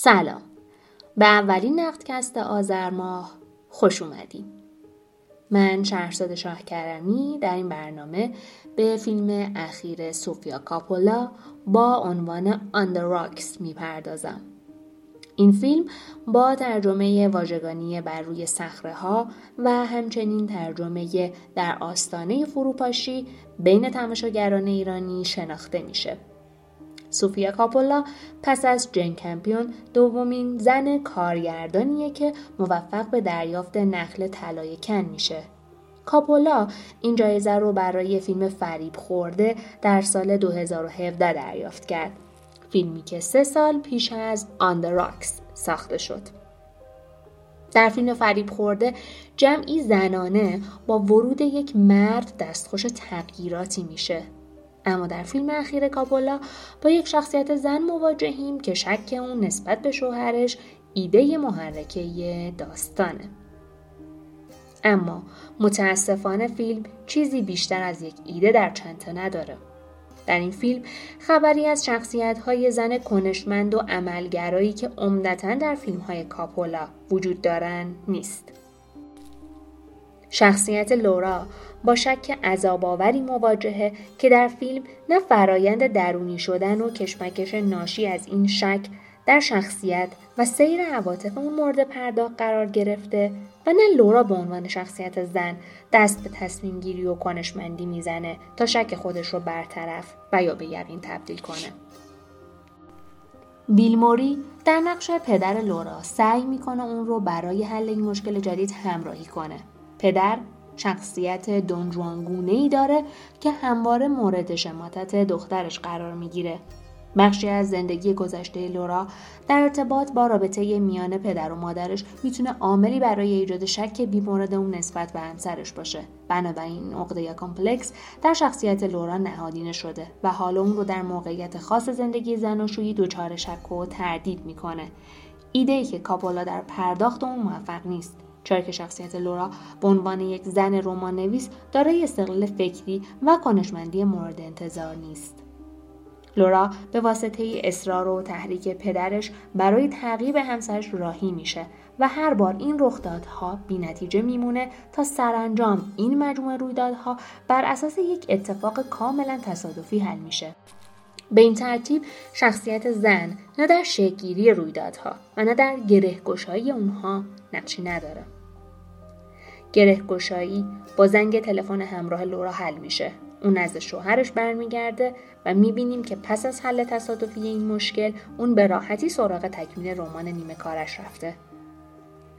سلام. به اولین نقدکست آذر ماه خوش اومدیم من شهرزاد شاه کرمی در این برنامه به فیلم اخیر سوفیا کاپولا با عنوان آن راکس می‌پردازم. این فیلم با ترجمه واژگانی بر روی صخره ها و همچنین ترجمه در آستانه فروپاشی بین تماشاگران ایرانی شناخته میشه. سوفیا کاپولا پس از جن کمپیون دومین زن کارگردانیه که موفق به دریافت نخل طلای کن میشه. کاپولا این جایزه رو برای فیلم فریب خورده در سال 2017 دریافت کرد. فیلمی که سه سال پیش از آن راکس ساخته شد. در فیلم فریب خورده جمعی زنانه با ورود یک مرد دستخوش تغییراتی میشه اما در فیلم اخیر کاپولا با یک شخصیت زن مواجهیم که شک اون نسبت به شوهرش ایده محرکه داستانه اما متاسفانه فیلم چیزی بیشتر از یک ایده در چنته نداره در این فیلم خبری از شخصیت های زن کنشمند و عملگرایی که عمدتا در فیلم های کاپولا وجود دارند نیست. شخصیت لورا با شک عذابآوری مواجهه که در فیلم نه فرایند درونی شدن و کشمکش ناشی از این شک در شخصیت و سیر عواطف اون مورد پرداخت قرار گرفته و نه لورا به عنوان شخصیت زن دست به تصمیم گیری و کنشمندی می‌زنه تا شک خودش رو برطرف و یا به یقین تبدیل کنه. بیل موری در نقش پدر لورا سعی می‌کنه اون رو برای حل این مشکل جدید همراهی کنه. پدر شخصیت دونجوانگونه ای داره که همواره مورد شماتت دخترش قرار می‌گیره. بخشی از زندگی گذشته لورا در ارتباط با رابطه میان پدر و مادرش می‌تونه عاملی برای ایجاد شک بیمورد اون نسبت به همسرش باشه. بنابراین عقده یا complex در شخصیت لورا نهادینه شده و حالا اون رو در موقعیت خاص زندگی زناشویی دچار شک و تردید می‌کنه. ایده ای که کاپولا در پرداخت اون موفق نیست. چرا که شخصیت لورا به عنوان یک زن رمان نویس دارای استقلال فکری و کنشمندی مورد انتظار نیست لورا به واسطه اصرار و تحریک پدرش برای تعقیب همسرش راهی میشه و هر بار این رخدادها بی نتیجه میمونه تا سرانجام این مجموعه رویدادها بر اساس یک اتفاق کاملا تصادفی حل میشه. به این ترتیب شخصیت زن نه در شکلگیری رویدادها و نه در گرهگشایی اونها نقشی نداره. گرهگشایی با زنگ تلفن همراه لورا حل میشه اون نزد شوهرش برمیگرده و می‌بینیم که پس از حل تصادفی این مشکل اون به راحتی سراغ تکمیل رمان نیمه کارش رفته.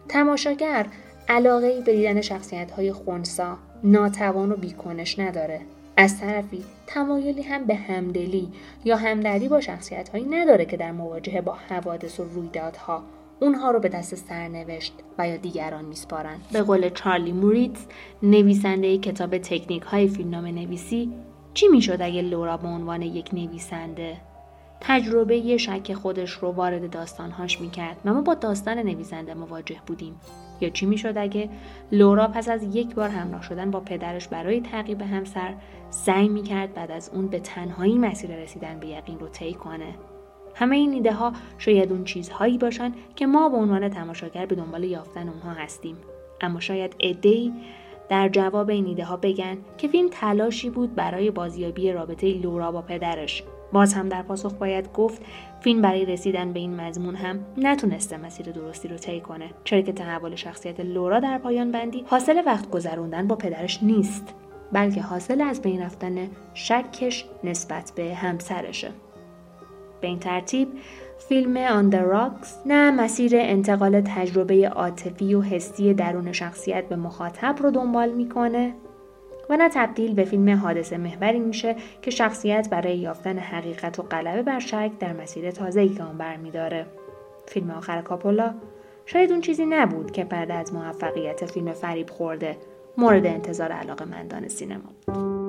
تماشاگر علاقه به دیدن شخصیت های خونسا، ناتوان و بیکنش نداره. از طرفی تمایلی هم به همدلی یا همدردی با شخصیت هایی نداره که در مواجهه با حوادث و رویدادها اونها رو به دست سرنوشت و یا دیگران میسپارند. به قول چارلی موریتز نویسنده کتاب تکنیک های فیلمنامه نویسی چی می‌شد اگه لورا به عنوان یک نویسنده؟ تجربه شک خودش رو وارد داستانهاش می‌کرد. و ما با داستان نویسنده مواجه بودیم. یا چی می‌شد اگه لورا پس از یک بار همراه شدن با پدرش برای تعقیب همسر سعی می‌کرد بعد از اون به تنهایی مسیر رسیدن به یقین رو طی کنه. همه این ایده ها شاید اون چیزهایی باشن که ما به عنوان تماشاگر به دنبال یافتن اونها هستیم. اما شاید ای در جواب این ایده ها بگن که فیلم تلاشی بود برای بازیابی رابطه لورا با پدرش. باز هم در پاسخ باید گفت فیلم برای رسیدن به این مضمون هم نتونسته مسیر درستی رو طی کنه چرا که تحول شخصیت لورا در پایان بندی حاصل وقت گذروندن با پدرش نیست بلکه حاصل از بین رفتن شکش نسبت به همسرشه. به این ترتیب فیلم آن راکس نه مسیر انتقال تجربه عاطفی و حسی درون شخصیت به مخاطب رو دنبال می‌کنه. و نه تبدیل به فیلم حادثه محوری میشه که شخصیت برای یافتن حقیقت و غلبه بر شک در مسیر تازه‌ای گام برمیداره. فیلم آخر کاپولا شاید اون چیزی نبود که بعد از موفقیت فیلم فریب خورده مورد انتظار علاقه مندان سینما بود.